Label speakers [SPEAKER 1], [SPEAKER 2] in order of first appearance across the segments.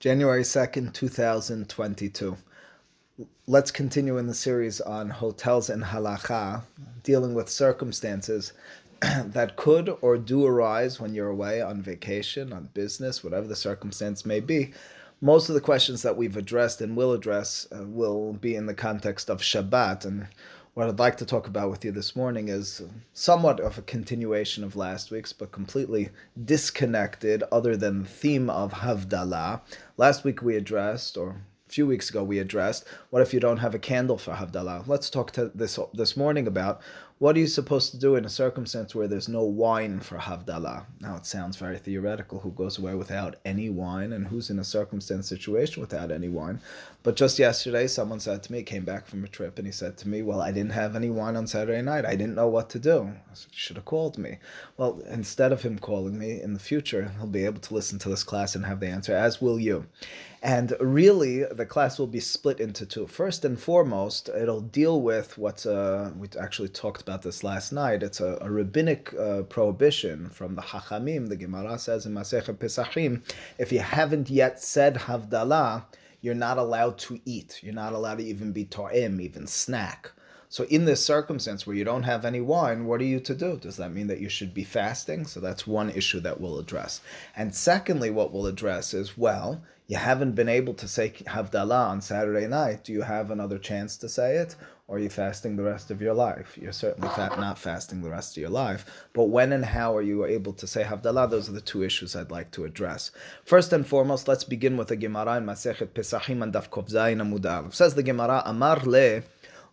[SPEAKER 1] January 2nd, 2022. Let's continue in the series on hotels and halacha, dealing with circumstances that could or do arise when you're away on vacation, on business, whatever the circumstance may be. Most of the questions that we've addressed and will address uh, will be in the context of Shabbat. And what I'd like to talk about with you this morning is somewhat of a continuation of last week's, but completely disconnected, other than the theme of Havdalah. Last week we addressed, or a few weeks ago we addressed, what if you don't have a candle for Havdalah? Let's talk to this this morning about what are you supposed to do in a circumstance where there's no wine for Havdalah? Now it sounds very theoretical. Who goes away without any wine and who's in a circumstance situation without any wine? But just yesterday, someone said to me, came back from a trip, and he said to me, Well, I didn't have any wine on Saturday night. I didn't know what to do. I said, You should have called me. Well, instead of him calling me in the future, he'll be able to listen to this class and have the answer, as will you. And really, the class will be split into two. First and foremost, it'll deal with what uh, we actually talked about this last night. It's a, a rabbinic uh, prohibition from the Hachamim. The Gemara says in Masechet Pesachim, if you haven't yet said Havdalah, you're not allowed to eat. You're not allowed to even be ta'im, even snack. So in this circumstance where you don't have any wine, what are you to do? Does that mean that you should be fasting? So that's one issue that we'll address. And secondly, what we'll address is, well, you haven't been able to say Havdalah on Saturday night. Do you have another chance to say it? Or are you fasting the rest of your life? You're certainly fat, not fasting the rest of your life. But when and how are you able to say Havdalah? Those are the two issues I'd like to address. First and foremost, let's begin with the Gemara in Masechet Pesachim and Daf Zayin Amud Says the Gemara, Amar le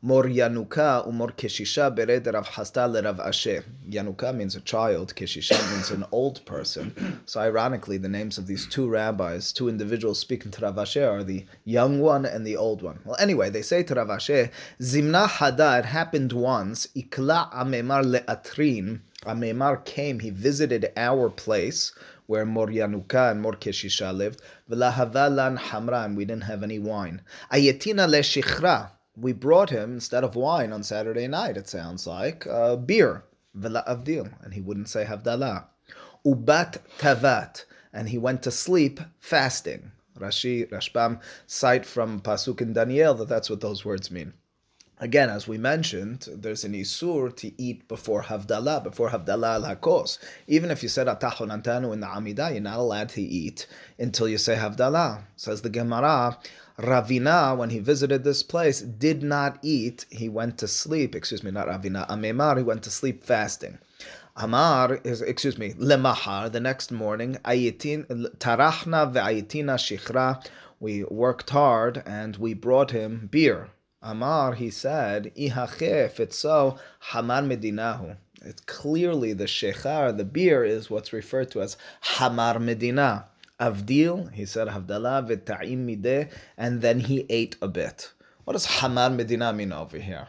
[SPEAKER 1] Mor Yanuka umor Keshisha bered Rav Hasta Rav Ashe. Yanuka means a child, Keshisha means an old person. So ironically, the names of these two rabbis, two individuals speaking to Rav Ashe are the young one and the old one. Well, anyway, they say to Rav Ashe, Zimna Hada, it happened once, Ikla Amemar Le'atrin, Amemar came, he visited our place, where Mor Yanuka and Mor Keshisha lived. V'lahavalan hamra, and we didn't have any wine. Ayetina le we brought him instead of wine on Saturday night. It sounds like uh, beer, avdil, and he wouldn't say havdalah. Ubat tavat, and he went to sleep fasting. Rashi Rashbam cite from pasuk in Daniel that that's what those words mean. Again, as we mentioned, there's an isur to eat before Havdalah, before Havdalah al Hakos. Even if you said Atahon Antanu in the Amidah, you're not allowed to eat until you say Havdalah. Says the Gemara, Ravina, when he visited this place, did not eat. He went to sleep. Excuse me, not Ravina. Amemar, he went to sleep fasting. Amar is, excuse me, lemahar, the next morning, ayitin, tarachna ve'ayitina shichra, we worked hard and we brought him beer. Amar, he said, if it's so, hamar medinahu. It's clearly the shechar, the beer, is what's referred to as hamar medina. Avdil, he said Havdalah v'ta'im and then he ate a bit. What does Hamar Medina mean over here?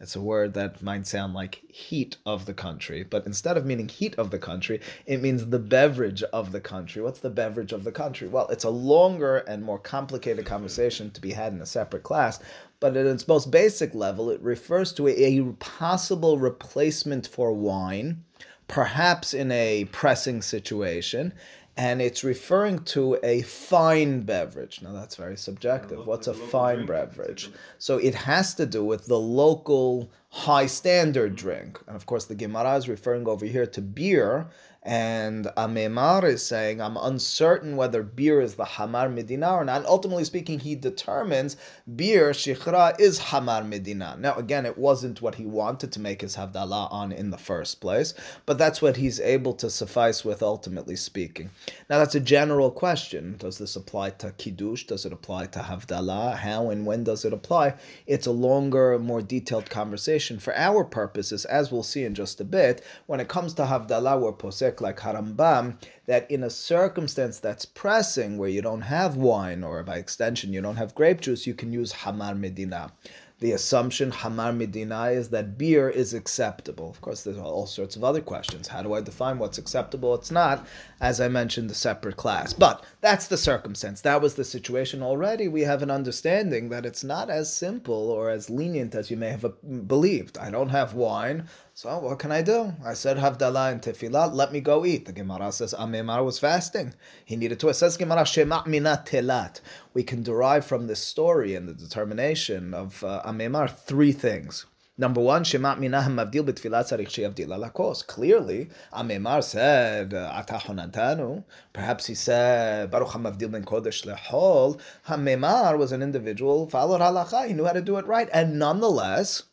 [SPEAKER 1] It's a word that might sound like heat of the country, but instead of meaning heat of the country, it means the beverage of the country. What's the beverage of the country? Well, it's a longer and more complicated conversation to be had in a separate class, but at its most basic level, it refers to a, possible replacement for wine, perhaps in a pressing situation, and it's referring to a fine beverage. Now that's very subjective. What's a fine beverage? So it has to do with the local high standard drink. And of course, the Gemara is referring over here to beer and Amemar is saying, I'm uncertain whether beer is the Hamar Medina or not. And ultimately speaking, he determines beer, Shikhra, is Hamar Medina. Now, again, it wasn't what he wanted to make his Havdalah on in the first place, but that's what he's able to suffice with, ultimately speaking. Now, that's a general question. Does this apply to Kiddush? Does it apply to Havdalah? How and when does it apply? It's a longer, more detailed conversation. For our purposes, as we'll see in just a bit, when it comes to Havdalah, we're posek like Harambam, that in a circumstance that's pressing, where you don't have wine, or by extension, you don't have grape juice, you can use Hamar Medina the assumption Hamar Medina is that beer is acceptable. Of course, there's all sorts of other questions. How do I define what's acceptable? It's not, as I mentioned, the separate class. But that's the circumstance. That was the situation already. We have an understanding that it's not as simple or as lenient as you may have believed. I don't have wine, So what can I do? I said Havdalah and Tefillah, let me go eat. The Gemara says Amemar was fasting. He needed to. It says Gemara Shema Mina Telat. We can derive from this story and the determination of uh, Amemar three things. Number one, Shema Minah Mavdil B'Tfilat Tzarich Sheyavdil Alakos. Clearly, Amemar said, Ata Honantanu. Perhaps he said, Baruch HaMavdil Ben Kodesh Lehol. Amemar was an individual, followed halacha. He knew how to do it right. And nonetheless,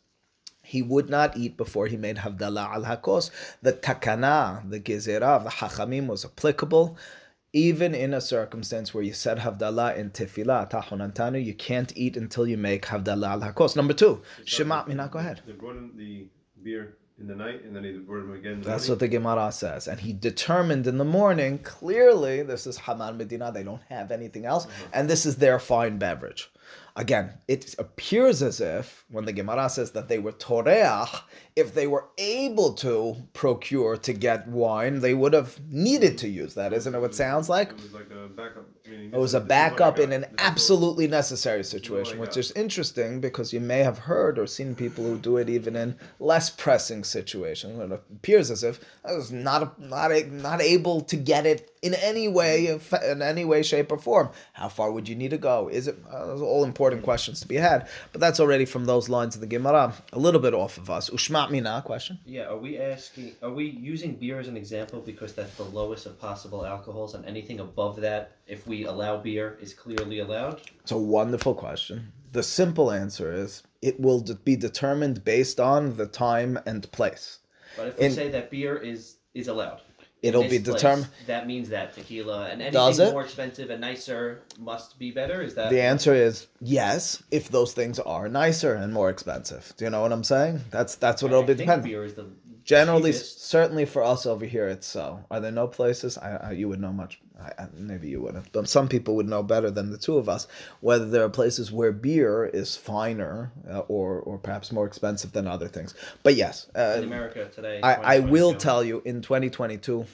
[SPEAKER 1] he would not eat before he made Havdalah al Hakos. The takana, the gezerah the Hachamim was applicable. Even in a circumstance where you said Havdalah in Tefillah, Tahonantanu, you can't eat until you make Havdalah al Hakos. Number two, Shema Mina, go ahead.
[SPEAKER 2] They brought in the beer in the night and then he brought him again.
[SPEAKER 1] That's what the Gemara says. And he determined in the morning, clearly, this is Hamar Medina, they don't have anything else, uh-huh. and this is their fine beverage. Again, it appears as if when the Gemara says that they were toreach, if they were able to procure to get wine, they would have needed to use that. Isn't it what it sounds like?
[SPEAKER 2] It was like a backup.
[SPEAKER 1] it was a backup in an absolutely necessary situation, which is interesting because you may have heard or seen people who do it even in less pressing situations. It appears as if I was not not not able to get it in any way, in any way, shape, or form. How far would you need to go? Is it uh, all important questions to be had? But that's already from those lines of the Gemara, a little bit off of us. Ushmat mina question.
[SPEAKER 3] Yeah, are we asking? Are we using beer as an example because that's the lowest of possible alcohols, and anything above that, if we allow beer, is clearly allowed?
[SPEAKER 1] It's a wonderful question. The simple answer is it will be determined based on the time and place.
[SPEAKER 3] But if we in, say that beer is is allowed
[SPEAKER 1] it'll be determined.
[SPEAKER 3] That means that tequila and anything more expensive and nicer must be better. Is that
[SPEAKER 1] the answer? Is yes, if those things are nicer and more expensive. Do you know what I'm saying? That's that's what I it'll be dependent.
[SPEAKER 3] Beer is the
[SPEAKER 1] Generally,
[SPEAKER 3] cheapest.
[SPEAKER 1] certainly for us over here, it's so. Are there no places? I, I you would know much. I, maybe you wouldn't, but some people would know better than the two of us whether there are places where beer is finer uh, or or perhaps more expensive than other things. But yes,
[SPEAKER 3] uh, in America today,
[SPEAKER 1] I, I will tell you in 2022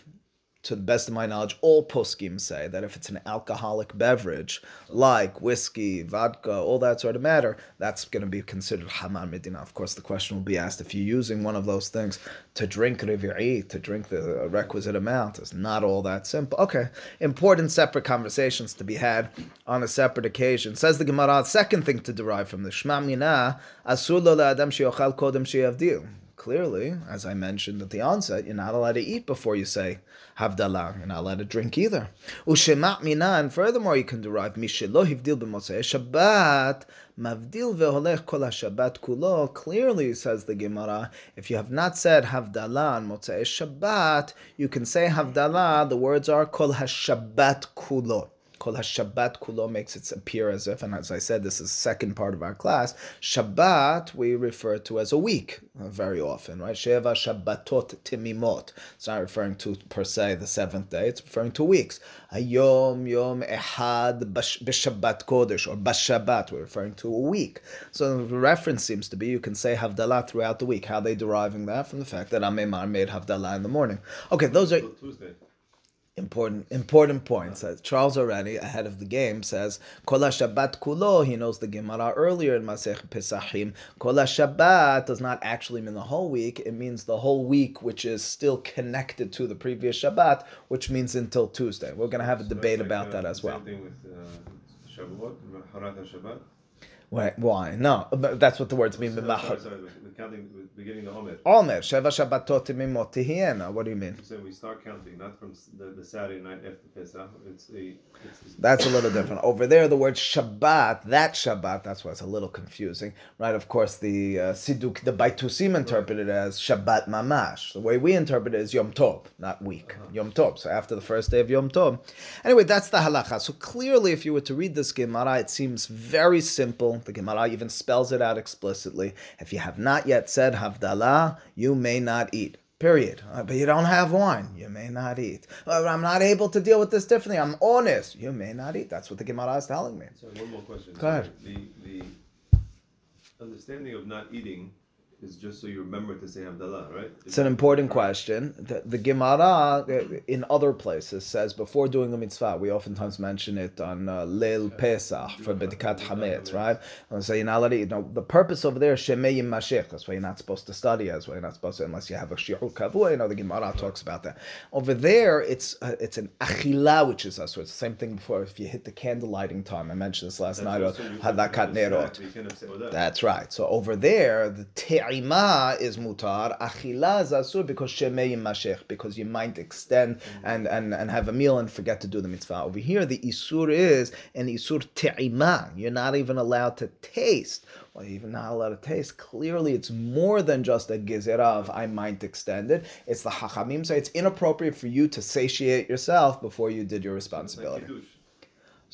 [SPEAKER 1] to the best of my knowledge, all poskim say that if it's an alcoholic beverage, like whiskey, vodka, all that sort of matter, that's going to be considered hamar medina. Of course, the question will be asked if you're using one of those things to drink revi'i, to drink the requisite amount, is not all that simple. Okay, important separate conversations to be had on a separate occasion. Says the Gemara, second thing to derive from the Shema Mina, asur lo adam sheyochal kodem clearly, as I mentioned at the onset, you're not allowed to eat before you say Havdalah. You're not allowed to drink either. Ushemat mina, and furthermore, you can derive Mishelo hivdil Shabbat, mavdil veholech kol Shabbat kulo. Clearly, says the Gemara, if you have not said Havdalah on Motzei Shabbat, you can say Havdalah, the words are kol Shabbat kulo. Kol HaShabbat Kulo makes it appear as if, and as I said, this is second part of our class, Shabbat we refer to as a week uh, very often, right? Sheva Shabbatot Timimot. It's not referring to per se the seventh day, it's referring to weeks. A yom Yom Ehad B'Shabbat Kodesh, or B'Shabbat, we're referring to a week. So the reference seems to be you can say Havdalah throughout the week. How are they deriving that? From the fact that Amemar made Havdalah in the morning. Okay, those are.
[SPEAKER 2] Tuesday
[SPEAKER 1] important important points. Uh, Charles already ahead of the game says Kol Shabbat Kulo. He knows the Gemara earlier in Masech Pesachim. Kol Shabbat does not actually mean the whole week. It means the whole week, which is still connected to the previous Shabbat, which means until Tuesday. We're going to have a so debate like, about uh, that as well.
[SPEAKER 2] Same thing with uh, Shavuot, Shabbat.
[SPEAKER 1] Why? No, that's what the words mean.
[SPEAKER 2] Sorry, sorry, sorry, counting, beginning the Omer.
[SPEAKER 1] Omer, Sheva Shabbatot Mimot Tihiena. What do you mean?
[SPEAKER 2] So we start counting, not from the, the Saturday night after Pesach. It's a, it's
[SPEAKER 1] that's a little different. Over there, the word Shabbat, that Shabbat, that's why it's a little confusing, right? Of course, the uh, Siduk, the Baitusim interpreted right. as Shabbat Mamash. The way we interpret it is Yom Tov, not week. Uh-huh. Yom Tov. So after the first day of Yom Tov. Anyway, that's the halacha. So clearly, if you were to read this Gemara, it seems very simple. The Gemara even spells it out explicitly. If you have not yet said Havdalah, you may not eat. Period. Uh, but you don't have wine. You may not eat. Uh, I'm not able to deal with this differently. I'm honest. You may not eat. That's what the Gemara is telling me.
[SPEAKER 2] So one more question.
[SPEAKER 1] Go ahead.
[SPEAKER 2] The, the understanding of not eating is just so you remember to say Havdalah, right?
[SPEAKER 1] It's an important question. The, the Gemara uh, in other places says before doing a mitzvah, we oftentimes mention it on uh, Leil Pesach for Bedikat Hametz, right? And not allowed to, you know, the purpose over there is Shemeyim Mashech. That's why you're not supposed to study. That's why you're not supposed to, unless you have a Shiur Kavua. You know, the Gemara talks about that. Over there, it's uh, it's an Achila, which is us. So it's the same thing before if you hit the candle lighting time. I mentioned this last night.
[SPEAKER 2] you can- Hadlakat
[SPEAKER 1] Nerot.
[SPEAKER 2] snack, but you can't have Seudah.
[SPEAKER 1] That's right. So over there, the te'ima is mutar, achila is asur because shemei mashech, because you might extend mm. and, and, and have a meal and forget to do the mitzvah. Over here, the isur is an isur te'ima. You're not even allowed to taste. Well, even not allowed to taste. Clearly, it's more than just a gezerah of I might extend it. It's the hachamim say it's inappropriate for you to satiate yourself before you did your responsibility.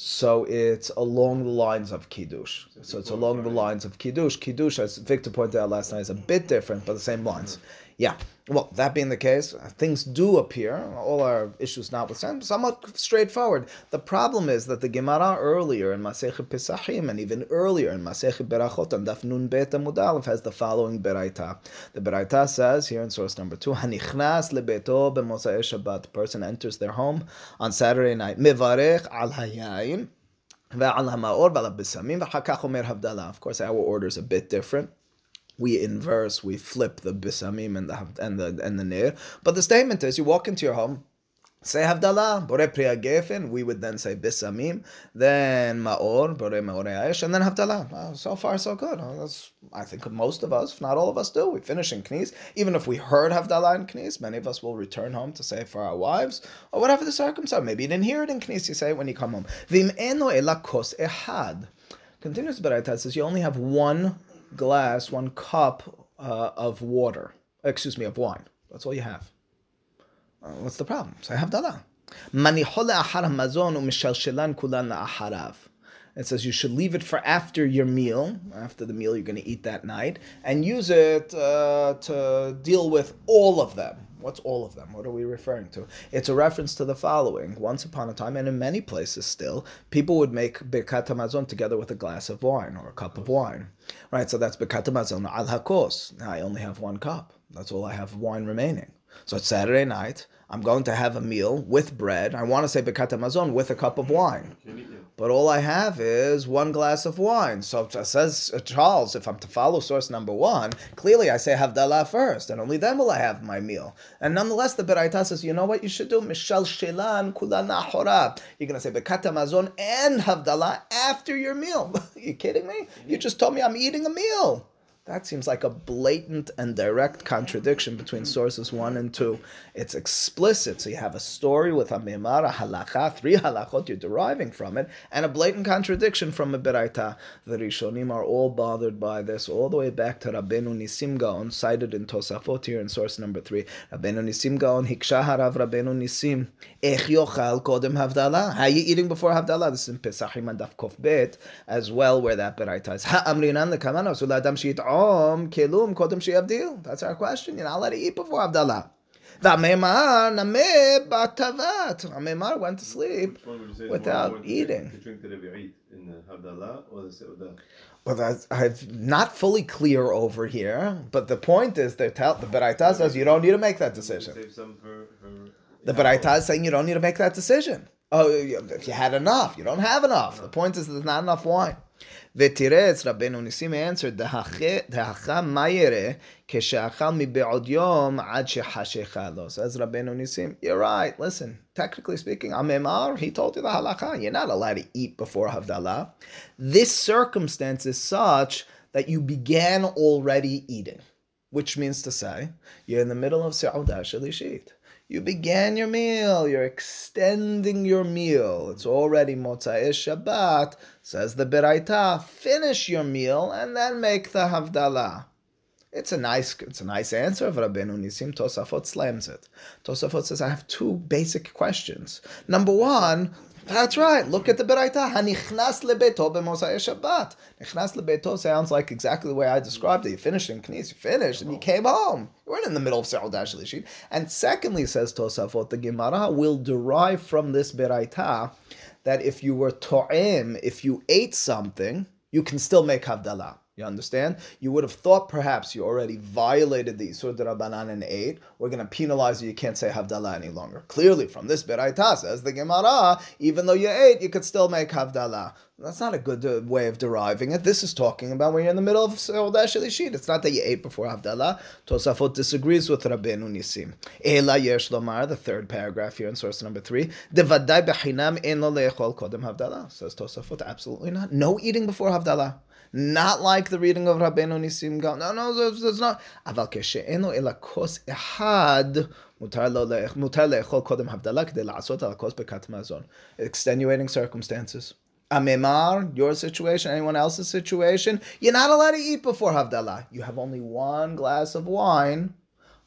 [SPEAKER 1] So it's along the lines of kiddush. So it's along the lines of kiddush. Kiddush, as Victor pointed out last night, is a bit different, but the same lines. Yeah. Well, that being the case, things do appear, all our issues notwithstanding, somewhat straightforward. The problem is that the Gemara earlier in Masechet Pesachim and even earlier in Masechet Berachot and Daf Nun Bet Amud Aleph has the following Beraita. The Beraita says here in source number two, Hanichnas lebeto b'mosai Shabbat. The person enters their home on Saturday night. Mivarech al hayayin. ועל המאור ועל הבשמים, ואחר כך אומר הבדלה. Of course, our order is a bit different. We inverse, we flip the bisamim and the and the and the ner. But the statement is, you walk into your home, say havdalah, bore priya gefen. We would then say bisamim, then maor, bore maore aish, and then havdalah. So far, so good. That's, I think most of us, if not all of us, do. We finish in knis. Even if we heard havdalah in knis, many of us will return home to say for our wives or whatever the circumstance. Maybe you didn't hear it in knis. You say it when you come home. Vim eno ela kos ehad. Continues Baraita says you only have one glass, one cup uh, of water. Excuse me, of wine. That's all you have. Uh, what's the problem? So I have dala. It says you should leave it for after your meal, after the meal you're going to eat that night, and use it uh, to deal with all of them. What's all of them? What are we referring to? It's a reference to the following. Once upon a time, and in many places still, people would make Birkat Hamazon together with a glass of wine or a cup of wine. Right, so that's Birkat Hamazon al hakos. Now I only have one cup. That's all I have wine remaining. So it's Saturday night. I'm going to have a meal with bread. I want to say Birkat Hamazon with a cup of wine. But all I have is one glass of wine. So says uh, Charles, if I'm to follow source number one, clearly I say Havdalah first, and only then will I have my meal. And nonetheless, the Beraita says, you know what you should do? Mishal Shelan Kulana Horab. You're going to say Birkat Hamazon and Havdalah after your meal. Are you kidding me? You just told me I'm eating a meal. That seems like a blatant and direct contradiction between sources one and two. It's explicit. So you have a story with a mimar, a halacha, three halachot you're deriving from it, and a blatant contradiction from a beraita. The Rishonim are all bothered by this, all the way back to Rabbeinu Nisim Gaon, cited in Tosafot here in source number three. Rabbeinu Nisim Gaon, hiksha harav Rabbeinu Nisim, ech yochal kodem havdalah. How you eating before havdalah? This is in Pesachim and Daf Bet as well, where that beraita is. Ha'amrinan lekamana, so l'adam kelum kodem. That's our question. You're not allowed to eat before havdalah. V'amemar nameh batavat. Amemar went to sleep
[SPEAKER 2] Which one would you say is
[SPEAKER 1] without eating.
[SPEAKER 2] To drink the Revi'it in the or the Seudah?
[SPEAKER 1] Well, that's I'm not fully clear over here, but the point is, they tell the Beraita says you don't need to make that decision.
[SPEAKER 2] Save some for, for
[SPEAKER 1] The Beraita is saying you don't need to make that decision. Oh, if you had enough, you don't have enough. The point is there's not enough wine. ותירץ רבנו ניסים answered, דהכה מה יראה כשאכל מבעוד יום עד שחשיכה לו. Says רבנו ניסים, you're right, listen, technically speaking, הממר, he told you the halacha, you're not allowed to eat before Havdalah. This circumstance is such that you began already eating, which means to say, you're in the middle of Sa'udah Shalishit. You began your meal, you're extending your meal. It's already Motzai Shabbat, says the Beraita. Finish your meal and then make the Havdalah. It's a nice, it's a nice answer of Rabbeinu Nisim. Tosafot slams it. Tosafot says, I have two basic questions. Number one, that's right. Look at the Beraita. Hanichnas lebeto b'mosai Shabbat. Nichnas lebeto sounds like exactly the way I described it. You finished in Knis, you finished, and you came home. You weren't in the middle of Seudah Shlishit. And secondly, says Tosafot, the Gemara will derive from this Beraita that if you were to'im, if you ate something, you can still make Havdalah. You understand? You would have thought perhaps you already violated the Isur Rabbanan and ate. We're going to penalize you. You can't say Havdalah any longer. Clearly, from this Beraita says the Gemara, even though you ate, you could still make Havdalah. That's not a good uh, way of deriving it. This is talking about when you're in the middle of Seudah Shalishit. It's not that you ate before Havdalah. Tosafot disagrees with Rabbeinu Nisim. Ela Yesh Lomar, the third paragraph here in source number three. Devadai bechinam en lo le'echol kodem Havdalah. Says Tosafot, absolutely not. No eating before Havdalah. Not like the reading of Rabbeinu Nisim Gaon. No, no, that's, that's not. אבל כשאינו אלא כוס אחד, מותר לאכול קודם הבדלה כדי לעשות על הכוס בכת מזון. Extenuating circumstances. Amimar, your situation, anyone else's situation, you're not allowed to eat before Havdalah. You have only one glass of wine.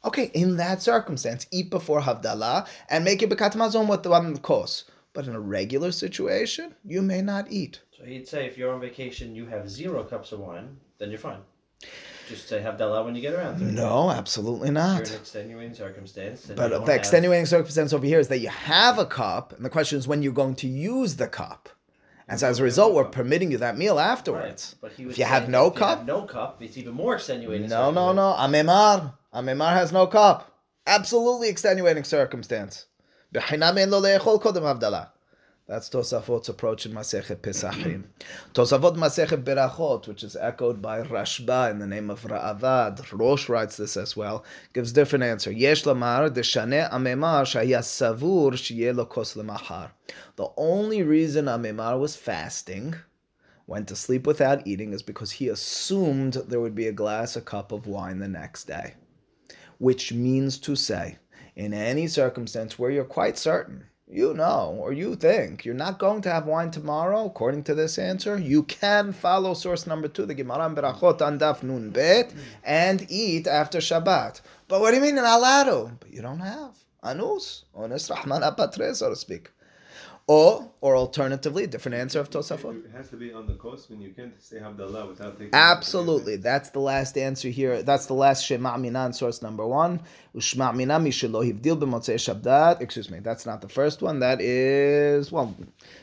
[SPEAKER 1] Okay, in that circumstance, eat before Havdalah and make it Bekat Mazon with the one course. But in a regular situation, you may not eat.
[SPEAKER 3] So he'd say if you're on vacation, you have zero cups of wine, then you're fine. Just say Havdalah when you get around to it.
[SPEAKER 1] No, absolutely not.
[SPEAKER 3] you're an extenuating circumstance.
[SPEAKER 1] But the
[SPEAKER 3] have-
[SPEAKER 1] extenuating circumstance over here is that you have a cup, and the question is when you're going to use the cup. And so as a result, we're permitting you that meal
[SPEAKER 3] Right,
[SPEAKER 1] afterwards.
[SPEAKER 3] But he was
[SPEAKER 1] If you have no
[SPEAKER 3] you have
[SPEAKER 1] cup?
[SPEAKER 3] no cup, it's even more extenuating.
[SPEAKER 1] No, no, no. Amemar. Amemar has no cup. Absolutely extenuating circumstance. That's Tosafot's approach in Masechet Pesachim. Tosafot Masechet Berachot, which is echoed by Rashba in the name of Ra'avad. Rosh writes this as well. Gives different answer. Yesh lamar deshane amemar shaya savur lemahar. The only reason Amemar was fasting, went to sleep without eating, is because he assumed there would be a glass, a cup of wine the next day. Which means to say, in any circumstance where you're quite certain, you know, or you think you're not going to have wine tomorrow, according to this answer, you can follow source number two, the Gemara Berachot on Daf Nun Bet, and eat after Shabbat. But what do you mean in Alado? But you don't have. Anus, Ones Rahman Apatre, so to speak. Or, or alternatively, a different answer of Tosafot.
[SPEAKER 2] It has to be on the coast when you can't say Havdalah without taking.
[SPEAKER 1] Absolutely. That's the last answer here. That's the last Shema Minan source number one. Ushma Minan Mishelo Hivdil b'motzei Shabbat. Excuse me, that's not the first one. That is, well,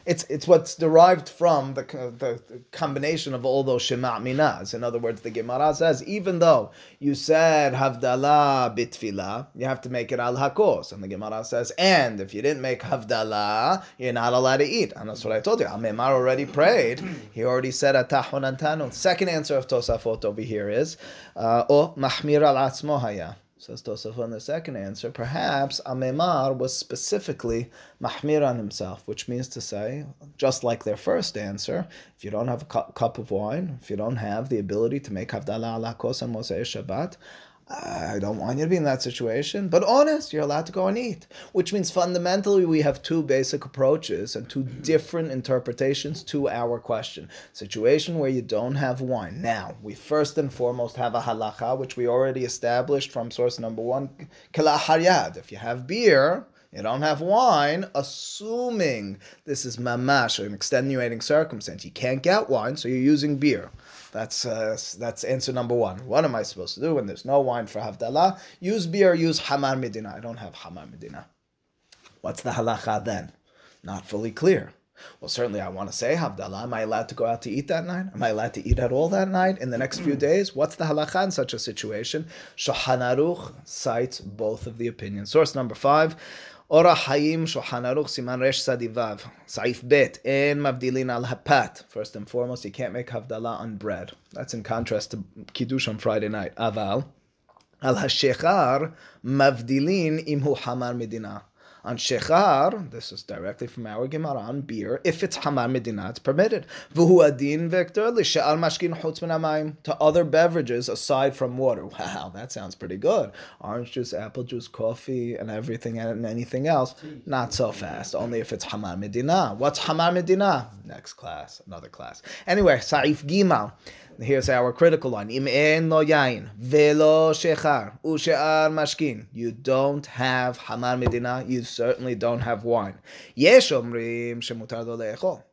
[SPEAKER 1] it's it's what's derived from the, the, combination of all those Shema Minas. In other words, the Gemara says, even though you said Havdalah bitfila, you have to make it al hakos. And the Gemara says, and if you didn't make Havdalah, you're not allowed to eat. And that's what I told you. Amemar already prayed. He already said Atahon Antanu. Second answer of Tosafot over here is, uh, O Mahmir al Atzmo Haya. Says Tosafot in the second answer, perhaps Amemar was specifically Mahmir on himself, which means to say, just like their first answer, if you don't have a cu- cup of wine, if you don't have the ability to make Havdalah ala kos on Mosei Shabbat, I don't want you to be in that situation, but honest, you're allowed to go and eat. Which means fundamentally we have two basic approaches and two mm-hmm. different interpretations to our question. Situation where you don't have wine. Now, we first and foremost have a halacha, which we already established from source number one, kala haryad. If you have beer, you don't have wine, assuming this is mamash, an extenuating circumstance. You can't get wine, so you're using beer. That's uh, that's answer number one. What am I supposed to do when there's no wine for Havdalah? Use beer, use Hamar Medina. I don't have Hamar Medina. What's the halacha then? Not fully clear. Well, certainly I want to say Havdalah. Am I allowed to go out to eat that night? Am I allowed to eat at all that night in the next few days? What's the halacha in such a situation? Shulchan Aruch cites both of the opinions. Source number five. Hayim Shulchan Aruch Siman Resh Sadivav Saif Bet En Mavdilin Al Hapat. First and foremost, you can't make Havdalah on bread. That's in contrast to Kiddush on Friday night. Aval Al Hashechar Mavdilin Imhu Hamar Medina. On Shechar, this is directly from our Gemara on beer. If it's Hamar Medina, it's permitted. V'hu adin vector l'she'al mashkin chutz to other beverages aside from water. Wow, that sounds pretty good. Orange juice, apple juice, coffee, and everything and anything else. Not so fast. Only if it's Hamar Medina. What's Hamar Medina? Next class, another class. Anyway, Saif Gimal. Here's our critical en lo yain velo. You don't have hamar medina. You certainly don't have wine.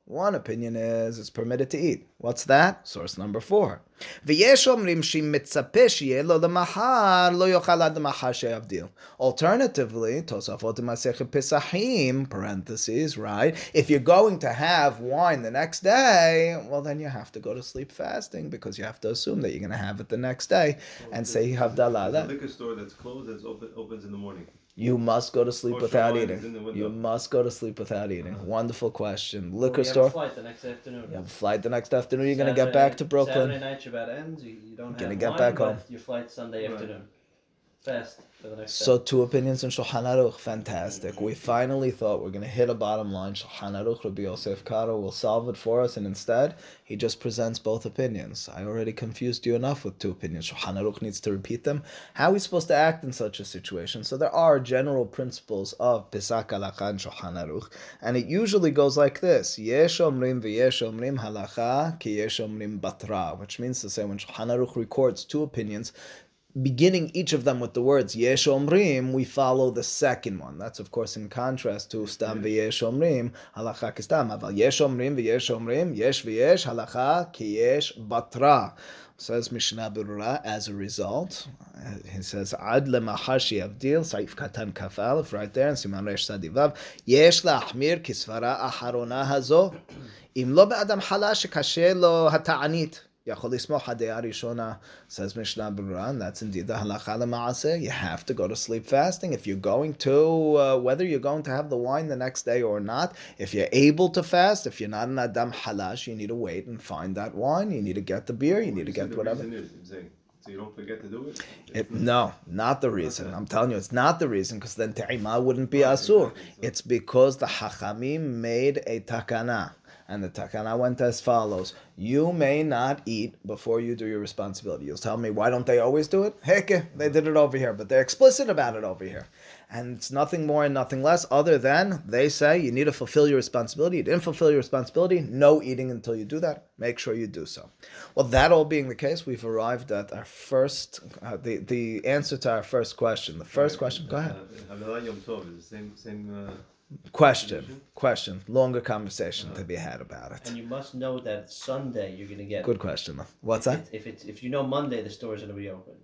[SPEAKER 1] One opinion is it's permitted to eat. What's that? Source number four. ויש אומרים שאם מצפה שיהיה לו למחר, לא יאכל עד למחר שיבדיל. Alternatively, תוספות במסכת פסחים, parentheses, right? If you're going to have wine the next day, well then you have to go to sleep fasting because you have to assume that you're going to have it the next day and say Havdalah.
[SPEAKER 2] The liquor store that's closed that's open opens in the morning.
[SPEAKER 1] You must go to sleep
[SPEAKER 2] Or
[SPEAKER 1] without eating.
[SPEAKER 2] in the window.
[SPEAKER 1] You must go to sleep without eating. Uh-huh. Wonderful question. Liquor
[SPEAKER 3] Or you
[SPEAKER 1] store.
[SPEAKER 3] Have a flight the next afternoon.
[SPEAKER 1] You have a flight the next afternoon. You're going to get back to Brooklyn.
[SPEAKER 3] Saturday night Shabbat ends. You, you don't
[SPEAKER 1] Gonna get
[SPEAKER 3] wine,
[SPEAKER 1] back home.
[SPEAKER 3] Your flight Sunday
[SPEAKER 2] Right.
[SPEAKER 3] afternoon. Fast for the next
[SPEAKER 1] So
[SPEAKER 3] day.
[SPEAKER 1] two opinions in Shulchan Aruch, fantastic. We finally thought we're going to hit a bottom line. Shulchan Aruch, Rabbi Yosef Karo will solve it for us, and instead he just presents both opinions. I already confused you enough with two opinions. Shulchan Aruch needs to repeat them. How are we supposed to act in such a situation? So there are general principles of Pisak Halacha and Shulchan Aruch, and it usually goes like this: Yesh omrim v'yesh omrim halacha ki yesh omrim batra, which means to say when Shulchan Aruch records two opinions beginning each of them with the words Yesh Omrim, we follow the second one. That's of course in contrast to Stam v'Yesh Omrim, Halacha Kistam. Aval Yesh Omrim v'Yesh Omrim, Yesh v'Yesh Halacha ki Yesh Batra. Says Mishnah Berurah. As a result, he says Ad lemahashi avdil saif katan kafalif right there and Siman Resh Sadivav. Yesh laachmir kisvara Aharona hazo. Im lo be'adam halash kashe lo hata'anit. Says Mishnah Berurah, and that's indeed the halacha lemaase. You have to go to sleep fasting if you're going to, uh, whether you're going to have the wine the next day or not. If you're able to fast, if you're not an adam halash, you need to wait and find that wine. You need to get the beer. You need to get whatever.
[SPEAKER 2] So you don't forget to do it?
[SPEAKER 1] it no, not the reason.
[SPEAKER 2] Okay.
[SPEAKER 1] I'm telling you, it's not the reason because then ta'ima wouldn't be asur. It's because the hachamim made a takana. And the takana went as follows: You may not eat before you do your responsibility. You'll tell me why don't they always do it? Heck, they did it over here, but they're explicit about it over here, and it's nothing more and nothing less other than they say you need to fulfill your responsibility. You didn't fulfill your responsibility, no eating until you do that. Make sure you do so. Well, that all being the case, we've arrived at our first, uh, the the answer to our first question. The first question. Go ahead.
[SPEAKER 2] Hamilah Yom Tov is the same, same, uh,
[SPEAKER 1] Question. Question. Longer conversation to be uh-huh. had about it.
[SPEAKER 3] And you must know that Sunday you're gonna get.
[SPEAKER 1] Good question. What's that?
[SPEAKER 3] If it's if you know Monday the store is gonna be open,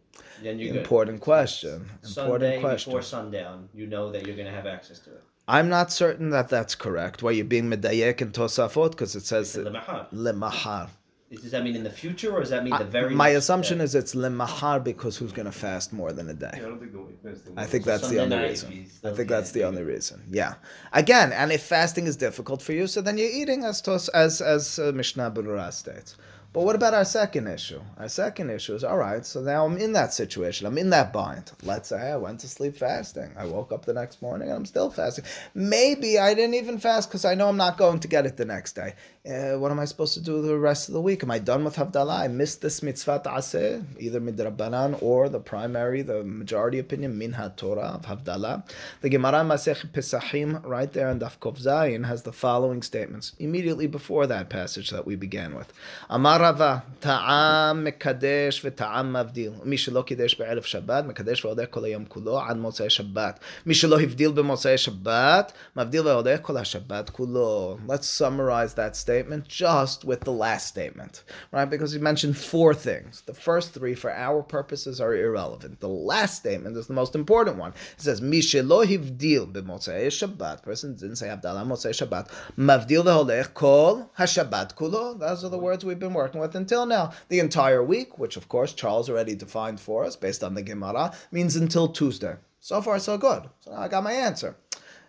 [SPEAKER 3] then you're good.
[SPEAKER 1] Important question.
[SPEAKER 3] Sunday
[SPEAKER 1] Important question.
[SPEAKER 3] before sundown, you know that you're gonna have access to it.
[SPEAKER 1] I'm not certain that that's correct. Why you're being medayek and tosafot because it says
[SPEAKER 3] lemahar.
[SPEAKER 1] lemahar.
[SPEAKER 3] Is- Does that mean in the future, or does that mean the very?
[SPEAKER 1] My
[SPEAKER 3] next
[SPEAKER 1] assumption
[SPEAKER 3] day?
[SPEAKER 1] is it's lemahar because who's going to fast more than a day?
[SPEAKER 2] yeah, I don't think the fasting.
[SPEAKER 1] I think
[SPEAKER 3] So
[SPEAKER 1] that's the only
[SPEAKER 3] night,
[SPEAKER 1] reason. I think that's the only reason. Yeah. Again, and if fasting is difficult for you, so then you're eating as tos, as as uh, Mishnah Berurah states. But what about our second issue? Our second issue is all right. So now I'm in that situation. I'm in that bind. Let's say I went to sleep fasting. I woke up the next morning and I'm still fasting. Maybe I didn't even fast because I know I'm not going to get it the next day. Uh, what am I supposed to do the rest of the week? Am I done with Havdalah? I missed this mitzvah ta'aseh, either midrabanan or the primary, the majority opinion, min Torah of Havdalah. The Gemara Masech Pesachim, right there in Daf Kov Zayin, has the following statements immediately before that passage that we began with. Amar Rava, ta'am mekadesh v'ta'am mavdil. מי שלא קידש בערב שבת, מקדש והודך כל היום כולו עד מוצאי שבת. מי שלא הבדיל במוצאי שבת, מבדיל והודך כל השבת כולו. Let's summarize that statement just with the last statement, right? Because he mentioned four things. The first three, for our purposes, are irrelevant. The last statement is the most important one. It says, מי שלא הבדיל במוצאי שבת, person didn't say הבדלה מוצאי שבת, מבדיל והולך כל השבת כולו. Those are the words we've been working with until now. The entire week, which of course Charles already defined for us based on the Gemara, means until Tuesday. So far, so good. So now I got my answer.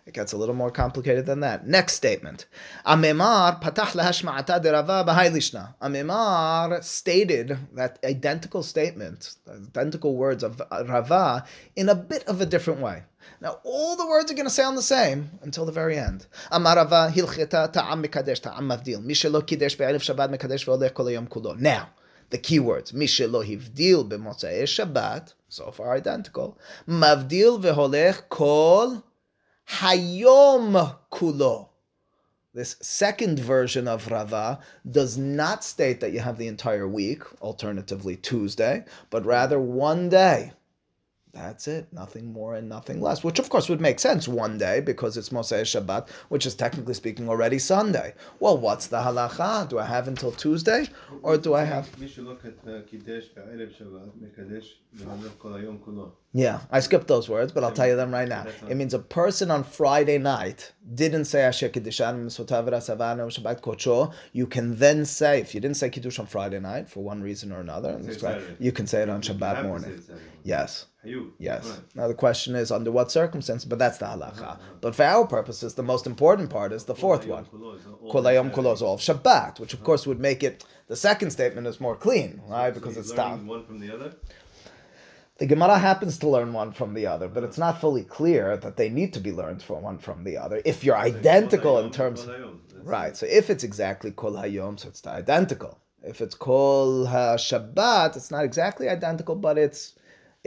[SPEAKER 1] It gets a little more complicated than that. Next statement. Amemar. Amemar stated that identical statement, identical words of Rava, in a bit of a different way. Now, all the words are going to sound the same until the very end. Amar Rava hilcheta ta'am mekadesh ta'am mavdil. Mishelo kidesh be'erev shabbat mekadesh ve'olech kol hayom kulo. Now, the keywords mishelo hivdil b'motzei Shabbat, so far identical. Mavdil ve'holech kol hayom kulo. This second version of Rava does not state that you have the entire week, alternatively Tuesday, but rather one day. That's it. Nothing more and nothing less. Which, of course, would make sense one day because it's Mosei Shabbat, which is technically speaking already Sunday. Well, what's the halacha? Do I have until Tuesday, or do I have?
[SPEAKER 2] We should look at uh, Kiddush Shabbat,
[SPEAKER 1] yeah, I skipped those words, but I'll tell you them right now. It means a person on Friday night didn't say Asher Kiddushan Savano Shabbat Kocho. You can then say, if you didn't say Kiddush on Friday night for one reason or another, right, you can say it on Shabbat morning. Yes. Yes. Now the question is under what circumstance, but that's the halacha. But for our purposes, the most important part is the fourth one.
[SPEAKER 2] Kolayom kulos all
[SPEAKER 1] Shabbat, which of course would make it the second statement is more clean, right? Because it's done
[SPEAKER 2] One from the other.
[SPEAKER 1] The Gemara happens to learn one from the other, but it's not fully clear that they need to be learned from one from the other. If you're identical in terms, right? So if it's exactly kol hayom, so it's identical. If it's kol ha Shabbat, it's not exactly identical, but it's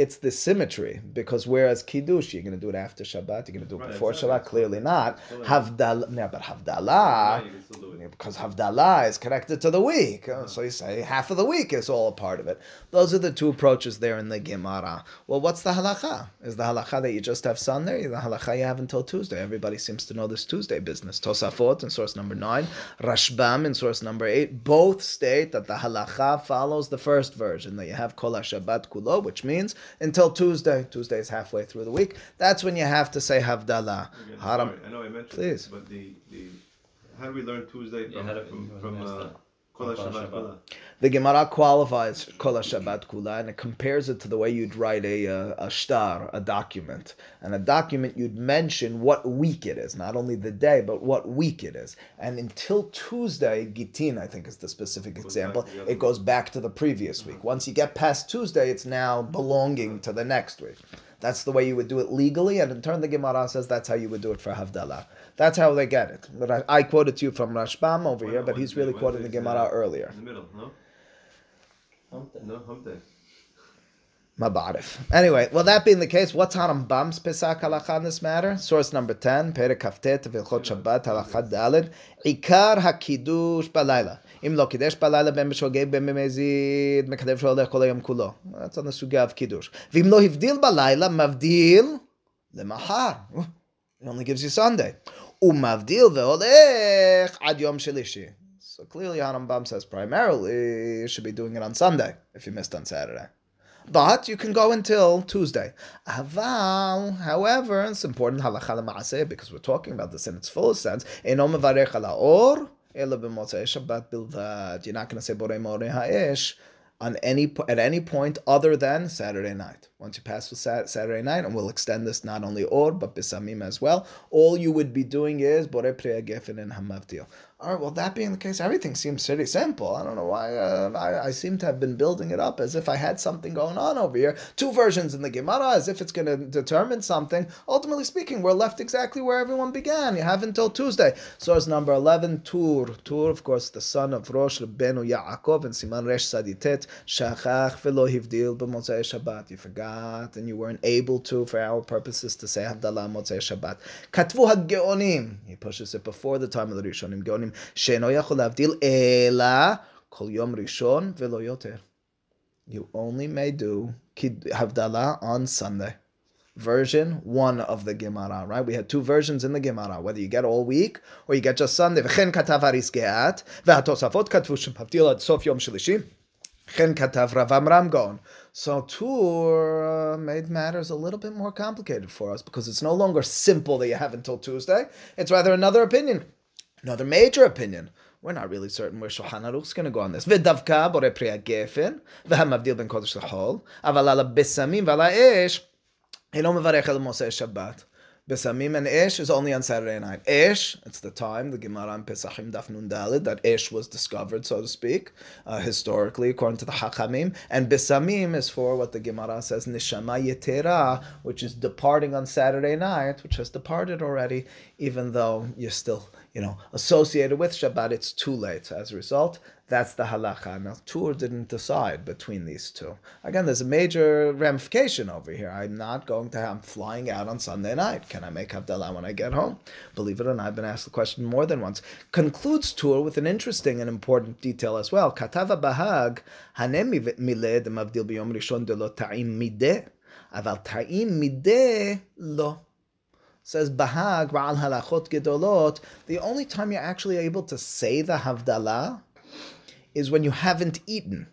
[SPEAKER 1] it's the symmetry because whereas kiddush you're going to do it after Shabbat, you're going to do it
[SPEAKER 2] Right,
[SPEAKER 1] before
[SPEAKER 2] exactly.
[SPEAKER 1] Shabbat. Clearly not havdalah. Yeah, but havdalah
[SPEAKER 2] you can still do it.
[SPEAKER 1] because Havdalah is connected to the week. Uh, So you say half of the week is all a part of it. Those are the two approaches there in the Gemara. Well, what's the halacha? Is the halacha that you just have Sunday? The halacha you have until Tuesday. Everybody seems to know this Tuesday business. Tosafot in source number nine, Rashbam in source number eight, both state that the halacha follows the first version, that you have Kol HaShabbat Kulo, which means until Tuesday. Tuesday is halfway through the week. That's when you have to say Havdalah. Haram.
[SPEAKER 2] sorry, I know I mentioned
[SPEAKER 1] Please.
[SPEAKER 2] this, but the, the how do we learn Tuesday
[SPEAKER 3] Yeah,
[SPEAKER 2] from
[SPEAKER 3] how
[SPEAKER 2] from, from uh,
[SPEAKER 3] that.
[SPEAKER 2] Kol
[SPEAKER 3] Kol
[SPEAKER 2] HaShabbat
[SPEAKER 3] HaShabbat.
[SPEAKER 2] Kula?
[SPEAKER 1] The Gemara qualifies Kol HaShabbat Kula and it compares it to the way you'd write a, uh, a shtar, a document. And a document you'd mention what week it is, not only the day, but what week it is. And until Tuesday, Gitin, I think is the specific
[SPEAKER 2] back
[SPEAKER 1] example,
[SPEAKER 2] the
[SPEAKER 1] it goes back to the previous week. Once you get past Tuesday, it's now belonging to the next week. That's the way you would do it legally, and in turn, the Gemara says that's how you would do it for Havdalah. That's how they get it. But I, I quoted to you from Rashbam over here, but he's really quoting the Gemara earlier.
[SPEAKER 2] In the middle, no?
[SPEAKER 3] Hump day.
[SPEAKER 2] No, hump day.
[SPEAKER 1] Mabarif. Anyway, well, that being the case, what's Harambam's Pesach halacha on this matter? Source number 10, Perek Kaftet, Hilchot Shabbat, halacha Daled. Ikar HaKiddush Balayla. אם לא קידש בלילה בין בשוגג בין במזיד, מקדש שהולך כל היום כולו. That's on the סוגיה of קידוש. ואם לא הבדיל בלילה, מבדיל למחר. It only gives you Sunday. ומבדיל והולך עד יום שלישי. So clearly Harambam says primarily you should be doing it on Sunday if you missed on Saturday. But you can go until Tuesday. Aval, however, it's important halacha lema'aseh because we're talking about this in its fullest sense. Eno mevarech ala or Shabbat bilvad. You're not going to say borei moreh ha'esh on any at any point other than Saturday night. Once you pass with Saturday night, and we'll extend this not only or but bisamim as well. All you would be doing is borei priya and hamavdil. All right. Well, that being the case, everything seems pretty simple. I don't know why. Uh, I, I seem to have been building it up as if I had something going on over here. Two versions in the Gemara, as if it's going to determine something. Ultimately speaking, we're left exactly where everyone began. You have until Tuesday. Source number eleven, Tur. Tur, of course, the son of Rosh Rabbeinu Yaakov and Siman Resh Saditet. Shachach velo hivdil b'motzei Shabbat. You forgot and you weren't able to, for our purposes, to say Havdalah motzei Shabbat. Katvu hageonim. He pushes it before the time of the Rishonim. Geonim שאינו יכול להבדיל, אלא כל יום ראשון ולא יותר. You only may do הבדלה on Sunday. version one of the Gemara, right? We had two versions in the Gemara, whether you get all week or you get just Sunday. וכן כתב אריס גאט, והתוספות כתבו שמבדיל עד סוף יום שלישי. וכן כתב רב אמרם גאון. So Tur made matters a little bit more complicated for us because it's no longer simple that you have until Tuesday. It's rather another opinion. another major opinion. We're not really certain where Shulchan Aruch's going to go on this. V'davka bore priya gefen, v'hamavdil ben kodesh l'chol, aval ala besamim v'ala esh, אינו מברך על מוצאי שבת. Besamim and Ish is only on Saturday night. Ish, it's the time, the Gemara in Pesachim Daf Nun Dalid, that Ish was discovered, so to speak, uh, historically, according to the Hachamim. And Besamim is for what the Gemara says, Nishama Yetera, which is departing on Saturday night, which has departed already, even though you're still, you know, associated with Shabbat, it's too late. As a result, that's the halacha. Now, Tur didn't decide between these two. Again, there's a major ramification over here. I'm not going to, I'm flying out on Sunday night. Can I make Havdalah when I get home? Believe it or not, I've been asked the question more than once. Concludes Tur with an interesting and important detail as well. Katava Bahag, Hanem milad demavdil biyom rishon de lo ta'im mid'e. aval ta'im mid'e lo says Bahag Ba'al Halachot Gedolot, the only time you're actually able to say the Havdalah is when you haven't eaten.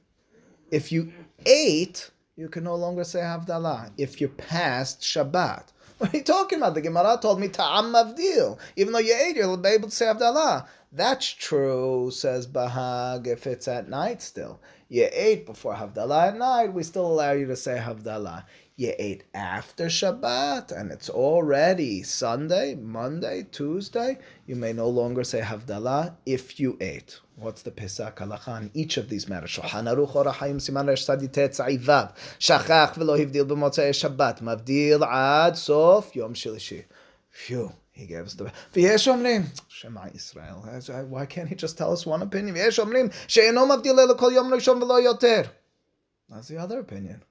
[SPEAKER 1] If you ate, you can no longer say Havdalah. If you passed Shabbat. What are you talking about? The Gemara told me Ta'am Mavdil. Even though you ate, you'll be able to say Havdalah. That's true, says Bahag, if it's at night still. You ate before Havdalah at night, we still allow you to say Havdalah you ate after Shabbat and it's already Sunday, Monday, Tuesday, you may no longer say Havdalah if you ate. What's the Pesach halacha on each of these matters? Shulchan Aruch Or Siman Resh Tzadi Shachach V'lo Hivdil B'motzei Shabbat Mavdil Ad Sof Yom Shilishi Phew. He gave us the V'yesh omrim Shema Yisrael. Why can't he just tell us one opinion? V'yesh omrim She'enom avdil kol yom rishon v'lo yoter. That's the other opinion.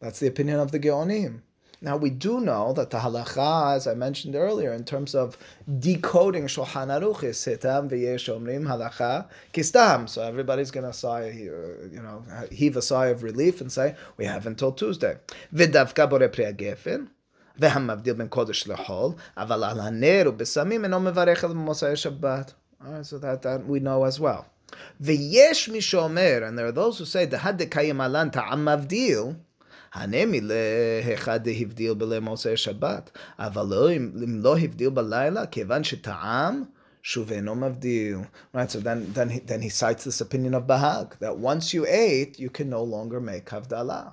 [SPEAKER 1] That's the opinion of the Geonim. Now we do know that the halacha, as I mentioned earlier, in terms of decoding Shulchan Aruch is sitam v'yesh omrim halacha kistam. So everybody's going to sigh, you know, heave a sigh of relief and say, we have until Tuesday. V'davka bore pri gefen. והמבדיל בין קודש לחול, אבל על הנר ובסמים אינו מברך על מוצאי שבת. So that, that we know as well. ויש מי שאומר, and there are those who say, דהד דקיים עלן טעם מבדיל, הנמי לאחד הבדיל בלמוצאי שבת, אבל לא, אם לא הבדיל בלילה, כיוון שטעם שובנו מבדיל. Right, so then, then, he, then he cites this opinion of Bahag, that once you ate, you can no longer make Havdalah.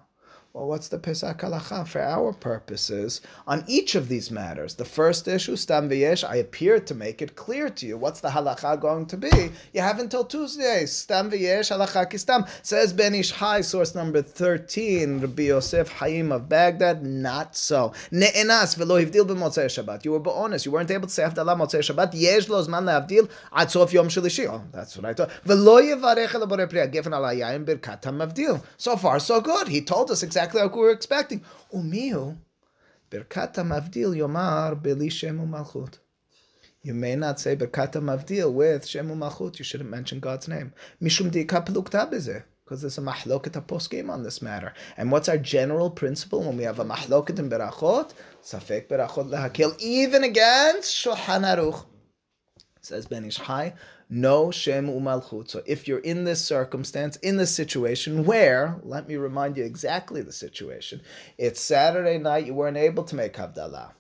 [SPEAKER 1] Well, what's the Pesach halacha for our purposes on each of these matters? The first issue, stam v'yesh, I appear to make it clear to you. What's the halacha going to be? You have until Tuesday. Stam v'yesh, halacha kistam. Says Ben Ish Hai, source number 13, Rabbi Yosef Haim of Baghdad, not so. Ne'enas v'lo hivdil b'motzei Shabbat. You were honest. You weren't able to say Havdalah motzei Shabbat. Yesh lo zman le'avdil ad sof yom shalishi. Oh, that's what I thought. V'lo yivarech el priya gefen al hayayim birkat hamavdil. So far, so good. He told us exactly exactly like we were expecting. Umiu, Birkat Mavdil Yomar Beli Shemu Malchut. You may not say Birkat Mavdil with Shemu Malchut. You shouldn't mention God's name. Mishum Dika Pelukta because there's a mahloket poskim on this matter. And what's our general principle when we have a mahloket in berachot? Safek berachot lehakil, even against Shulchan Aruch. Says Ben Ish Chai, no Shem Umalchut. So if you're in this circumstance, in this situation where, let me remind you exactly the situation. It's Saturday night, you weren't able to make Havdalah.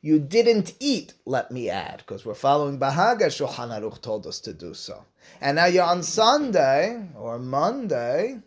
[SPEAKER 1] You didn't eat, let me add, because we're following Bahaga Shulchan Aruch told us to do so. And now you're on Sunday or Monday,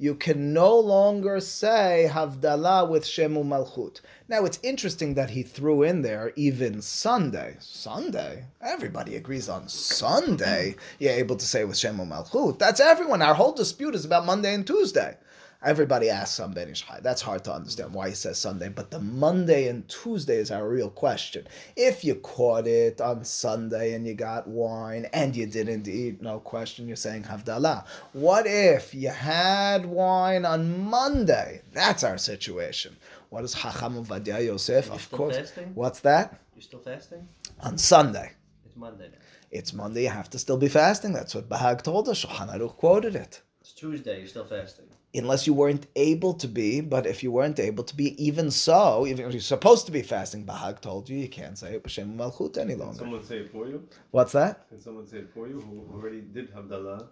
[SPEAKER 1] you can no longer say Havdalah with Shemu Malchut. Now it's interesting that he threw in there even Sunday. Sunday? Everybody agrees on Sunday you're able to say with Shemu Malchut. That's everyone. Our whole dispute is about Monday and Tuesday. Everybody asks on Ben Ish Chai. That's hard to understand why he says Sunday, but the Monday and Tuesday is our real question. If you caught it on Sunday and you got wine and you didn't eat, no question, you're saying Havdalah. What if you had wine on Monday? That's our situation. What is Hacham Ovadia Yosef? Of course.
[SPEAKER 3] Fasting?
[SPEAKER 1] What's that?
[SPEAKER 3] You're still fasting?
[SPEAKER 1] On Sunday.
[SPEAKER 3] It's Monday now.
[SPEAKER 1] It's Monday, you have to still be fasting. That's what Bahag told us. Shulchan Aruch quoted it.
[SPEAKER 3] It's Tuesday, you're still fasting
[SPEAKER 1] unless you weren't able to be. But if you weren't able to be, even so, even if you're supposed to be fasting, Bahag told you you can't say it b'shem malchut any longer.
[SPEAKER 2] Can someone say it for you?
[SPEAKER 1] What's that?
[SPEAKER 2] Can someone say it for you who already did Havdalah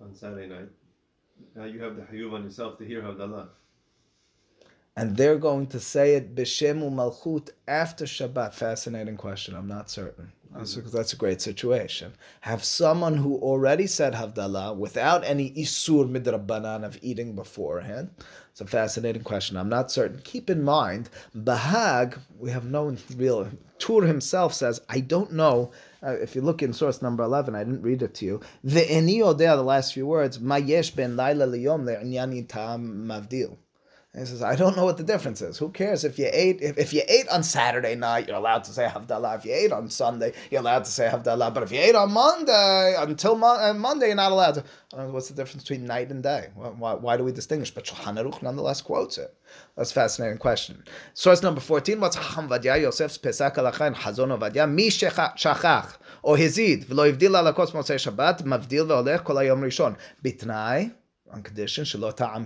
[SPEAKER 2] on Saturday night? Now you have the hayuv on yourself to hear Havdalah.
[SPEAKER 1] And they're going to say it b'shem malchut after Shabbat. Fascinating question. I'm not certain. A, that's a great situation. Have someone who already said Havdalah without any Isur midrabbanan of eating beforehand. It's a fascinating question. I'm not certain. Keep in mind, Bahag, we have no real. Tur himself says, I don't know. Uh, if you look in source number 11, I didn't read it to you. The Eniyodea, the last few words, Mayesh ben Laila liyom le'nyani tam mavdil. And he says, I don't know what the difference is. Who cares if you ate if, if you ate on Saturday night, you're allowed to say Havdalah. If you ate on Sunday, you're allowed to say Havdalah. But if you ate on Monday, until uh, Monday, you're not allowed to. Know, what's the difference between night and day? Why, why do we distinguish? But Shulchan Aruch nonetheless quotes it. That's a fascinating question. Source number 14, what's Chacham Ovadia Yosef's Pesach Alachain Hazon Ovadia? Mi Shechach או הזיד, ולא הבדיל על הכוס במוצאי שבת, מבדיל והולך כל Rishon Bitnai, on condition שלא טעם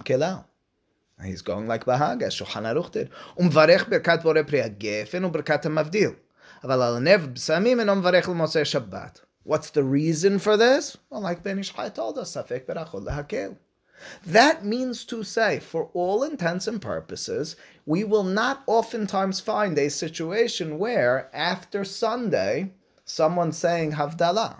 [SPEAKER 1] He's going like Bahaga, Shulchan Aruch did. Umvarech berkat boreh pri hagefen uberkat hamavdil. Aval al nev b'samim and umvarech l'mosei Shabbat. What's the reason for this? Well, like Ben Ish Chai told us, Safek berachot lehakel. That means to say, for all intents and purposes, we will not oftentimes find a situation where after Sunday, someone's saying Havdalah.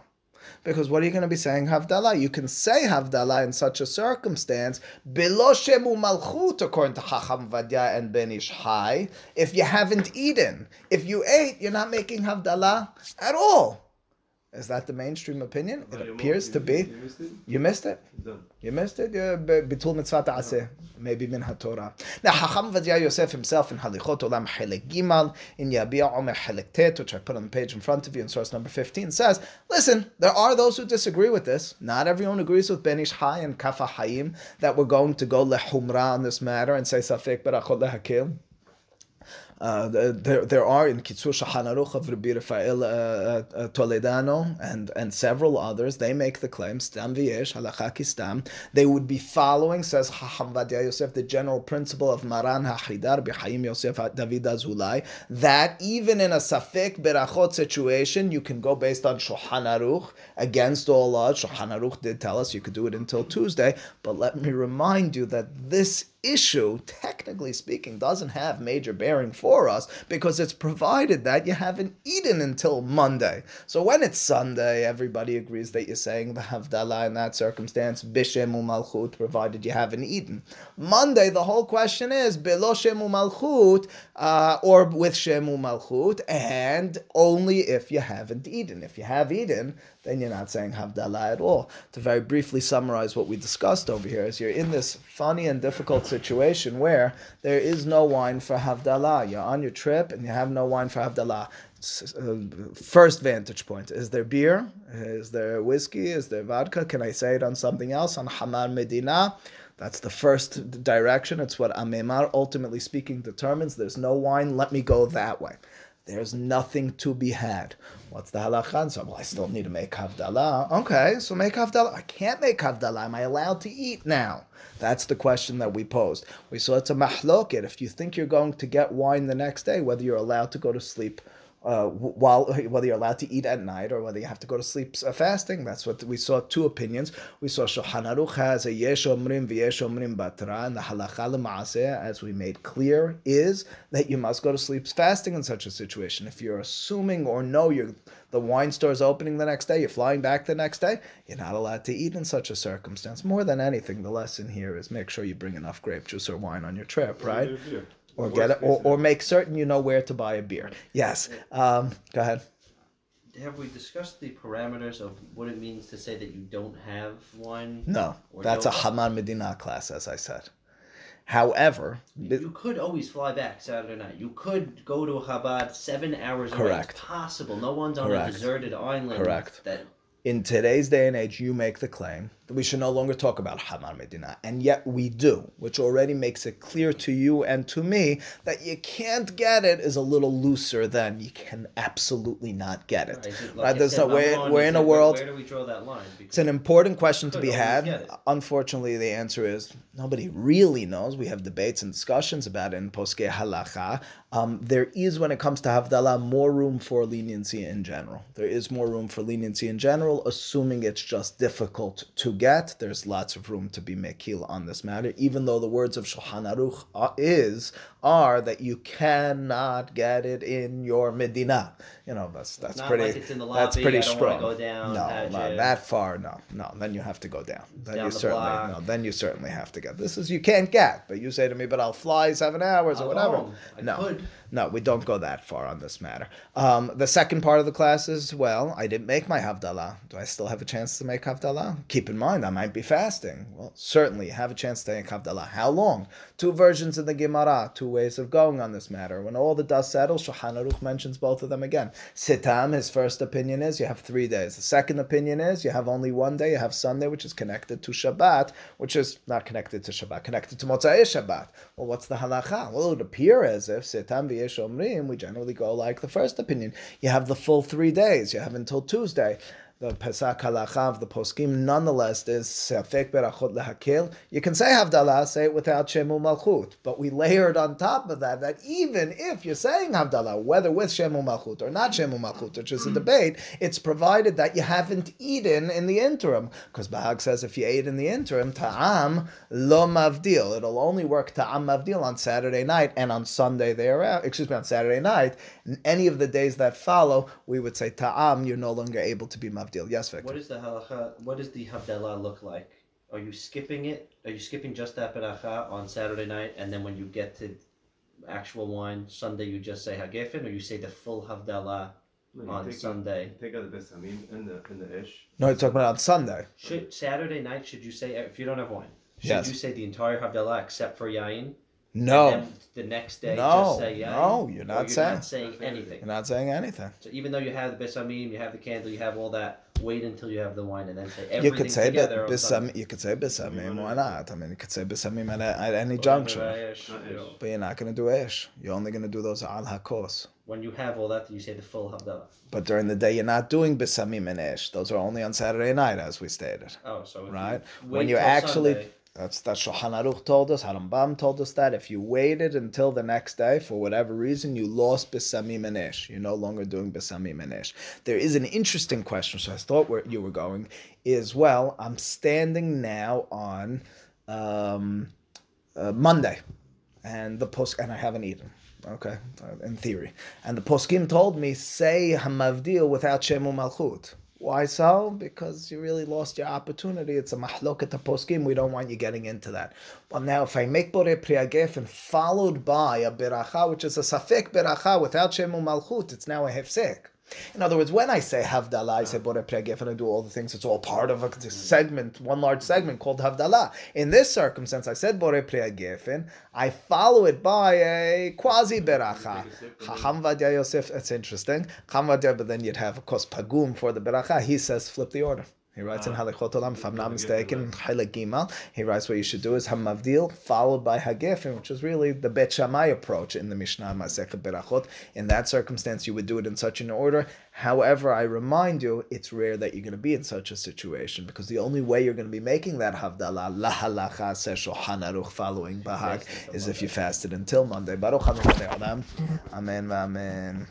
[SPEAKER 1] Because what are you going to be saying Havdalah? You can say Havdalah in such a circumstance, below Shemu Malchut, according to Chacham Ovadia and Ben Hai, if you haven't eaten. If you ate, you're not making Havdalah at all. Is that the mainstream opinion? It appears to be.
[SPEAKER 2] You missed it?
[SPEAKER 1] You missed it.
[SPEAKER 2] Done.
[SPEAKER 1] You missed it. Yeah, be- Bitul mitzvah ta'aseh. Maybe min haTorah. Now, Hacham Ovadia Yosef himself in Halichot Olam Chelek Gimal in Yabia Omer Chelek Tet, which I put on the page in front of you in source number 15, says, listen, there are those who disagree with this. Not everyone agrees with Ben Ish Hai and Kaf Hahayim that we're going to go lehumra on this matter and say Safek Berachot Lehakil. Uh, there, there are in Kitzur Shulchan Aruch of Rabbi Rafael uh, uh, Toledano and, and several others. They make the claim stam v'yesh halacha. They would be following, says Chacham Ovadia Yosef, the general principle of Maran Hachidar B'Chaim Yosef David Azulai, that even in a safek berachot situation, you can go based on Shulchan Aruch against all odds. Shulchan Aruch did tell us you could do it until Tuesday, but let me remind you that this issue, technically speaking, doesn't have major bearing for us because it's provided that you haven't eaten until Monday. So when it's Sunday, everybody agrees that you're saying the Havdalah in that circumstance, Bishem Malchut, provided you haven't eaten. Monday, the whole question is Belo Shemu Malchut, uh, or with Shemu Malchut, and only if you haven't eaten. If you have eaten, then you're not saying Havdalah at all. To very briefly summarize what we discussed over here, is you're in this funny and difficult situation where there is no wine for Havdalah. You're on your trip and you have no wine for Havdalah. Uh, First vantage point is there beer? Is there whiskey? Is there vodka? Can I say it on something else? On Hamar Medina? That's the first direction. It's what Amemar, ultimately speaking, determines. There's no wine. Let me go that way. There's nothing to be had. What's the halacha? So, well, I still need to make havdalah. Okay, so make havdalah. I can't make havdalah. Am I allowed to eat now? That's the question that we posed. We saw it's a mahloket. If you think you're going to get wine the next day, whether you're allowed to go to sleep uh, while whether you're allowed to eat at night or whether you have to go to sleep uh, fasting. That's what we saw. Two opinions. We saw Shulchan Aruch has a yesh omrim v'yesh omrim batra, and the halacha as we made clear, is that you must go to sleep fasting in such a situation. If you're assuming or know you're the wine store is opening the next day, you're flying back the next day, you're not allowed to eat in such a circumstance. More than anything, the lesson here is make sure you bring enough grape juice or wine on your trip, right?
[SPEAKER 2] Or beer.
[SPEAKER 1] or
[SPEAKER 2] Worst
[SPEAKER 1] get it, or, or make certain you know where to buy a beer. Yes. Um, go ahead.
[SPEAKER 3] Have we discussed the parameters of what it means to say that you don't have wine?
[SPEAKER 1] No, that's a
[SPEAKER 3] don't-
[SPEAKER 1] Hamar Medina class, as I said. However,
[SPEAKER 3] You could always fly back Saturday night. You could go to Chabad seven hours away.
[SPEAKER 1] Correct.
[SPEAKER 3] It's possible. No one's on
[SPEAKER 1] Correct.
[SPEAKER 3] a deserted island.
[SPEAKER 1] Correct.
[SPEAKER 3] That
[SPEAKER 1] in today's day and age, you make the claim that we should no longer talk about Hamar Medina, and yet we do, which already makes it clear to you and to me that you can't get it is a little looser than you can absolutely not get it.
[SPEAKER 3] Right, it,
[SPEAKER 1] Right, there's no- we're- we're in a world-
[SPEAKER 3] Where do we draw that line? Because
[SPEAKER 1] It's an important question to be had. Unfortunately, the answer is nobody really knows. We have debates and discussions about it in Poske Halacha. Um, there is, when it comes to Havdalah, more room for leniency in general. There is more room for leniency in general, assuming it's just difficult to get. There's lots of room to be mekil on this matter, even though the words of Shulchan Aruch is are that you cannot get it in your Medina. You know, that's that's
[SPEAKER 3] not
[SPEAKER 1] pretty.
[SPEAKER 3] like it's in the
[SPEAKER 1] that's pretty strong.
[SPEAKER 3] wanna go down,
[SPEAKER 1] no, not that far. No, no. Then you have to go down. Then
[SPEAKER 3] down
[SPEAKER 1] you
[SPEAKER 3] the
[SPEAKER 1] certainly
[SPEAKER 3] block.
[SPEAKER 1] no. Then you certainly have to get. This is you can't get. But you say to me, but I'll fly seven hours or
[SPEAKER 3] I'll
[SPEAKER 1] whatever.
[SPEAKER 3] I
[SPEAKER 1] no,
[SPEAKER 3] could.
[SPEAKER 1] no, we don't go that far on this matter. Um, the second part of the class is well, I didn't make my havdalah. Do I still have a chance to make havdalah? Keep in mind, I might be fasting. Well, certainly have a chance to make havdalah. How long? Two versions in the Gemara, two ways of going on this matter. When all the dust settles, Shulchan Aruch mentions both of them again. Sitam, his first opinion is you have three days. The second opinion is you have only one day. You have Sunday, which is connected to Shabbat, which is not connected to Shabbat, connected to Motzai Shabbat. Well, what's the halacha? Well, it would appear as if Sitam v'yesh omrim, we generally go like the first opinion. You have the full three days. You have until Tuesday. The Pesach halacha of the poskim, nonetheless, is sefek berachot lehakil. You can say Havdalah, say it without Shemu Malchut, but we layered on top of that that even if you're saying Havdalah, whether with Shemu Malchut or not Shemu Malchut, which is a debate, it's provided that you haven't eaten in the interim, because Bahag says if you ate in the interim, ta'am lo mavdil. It'll only work ta'am mavdil on Saturday night and on Sunday thereafter. Excuse me, on Saturday night. Any of the days that follow, we would say ta'am. You're no longer able to be mavdil. Yes, Victor.
[SPEAKER 3] What is the halacha? What does the Havdalah look like? Are you skipping it? Are you skipping just that beracha on Saturday night, and then when you get to actual wine Sunday, you just say Hagefen, or you say the full Havdalah
[SPEAKER 2] No, you
[SPEAKER 3] on
[SPEAKER 2] take
[SPEAKER 3] Sunday?
[SPEAKER 2] Out, take out the besamim and the and the ish.
[SPEAKER 1] No, you're talking about on Sunday.
[SPEAKER 3] Should Saturday night? Should you say if you don't have wine? Should
[SPEAKER 1] Yes.
[SPEAKER 3] you say the entire Havdalah except for yain?
[SPEAKER 1] No,
[SPEAKER 3] the next day,
[SPEAKER 1] No,
[SPEAKER 3] just say yain.
[SPEAKER 1] no, you're not
[SPEAKER 3] you're
[SPEAKER 1] saying.
[SPEAKER 3] not saying
[SPEAKER 2] Not
[SPEAKER 3] anything.
[SPEAKER 1] you're not saying anything.
[SPEAKER 3] So even though you have the besamim, you have the candle, you have all that, wait until you have the wine and then say everything You
[SPEAKER 1] could say bi-
[SPEAKER 3] together.
[SPEAKER 1] bisam. You could say bisamim. Why not? I mean, you could say bisamim at, at any
[SPEAKER 3] Or
[SPEAKER 1] juncture.
[SPEAKER 3] Rayesh,
[SPEAKER 2] Not
[SPEAKER 3] you know.
[SPEAKER 2] ish.
[SPEAKER 1] But you're not going to do ish. You're only going to do those al hakos.
[SPEAKER 3] When you have all that, you say the full Havdalah.
[SPEAKER 1] But during the day, you're not doing bisamim and ish. Those are only on Saturday night, as we stated.
[SPEAKER 3] Oh, so
[SPEAKER 1] Right.
[SPEAKER 3] You
[SPEAKER 1] When you actually-
[SPEAKER 3] Sunday,
[SPEAKER 1] That's that Shulchan Aruch told us. Harambam told us that if you waited until the next day for whatever reason, you lost bisamim and ish. You're no longer doing bisamim and ish. There is an interesting question. So I thought where you were going is well. I'm standing now on um, uh, Monday, and the post and I haven't eaten. Okay, in theory, and the poskim told me say hamavdil without shemu malchut. Why so? Because you really lost your opportunity. It's a mahloket poskim. We don't want you getting into that. Well, now if I make bore priagefen followed by a beracha, which is a safek beracha without shemu malchut, it's now a hefsek. In other words, when I say Havdalah, I say Bore Pregefen, I do all the things. It's all part of a segment, one large segment called Havdalah. In this circumstance, I said Bore Pregefen, I follow it by a quasi beracha. Chacham Yosef, that's interesting. Chacham but then you'd have, of course, Pagum for the beracha. He says flip the order. He writes in Halichot Olam, if I'm not mistaken, Chilek Gimal, he writes what you should do is Hamavdil, followed by Hagefen, which is really the Bet Shammai approach in the Mishnah Masechet Berachot. In that circumstance, you would do it in such an order. However, I remind you, it's rare that you're going to be in such a situation because the only way you're going to be making that Havdalah, La Halacha, says Shulchan Aruch, following Bahag, is if you fasted until Monday. Baruch Adonai Olam. Mm-hmm. Amen, amen.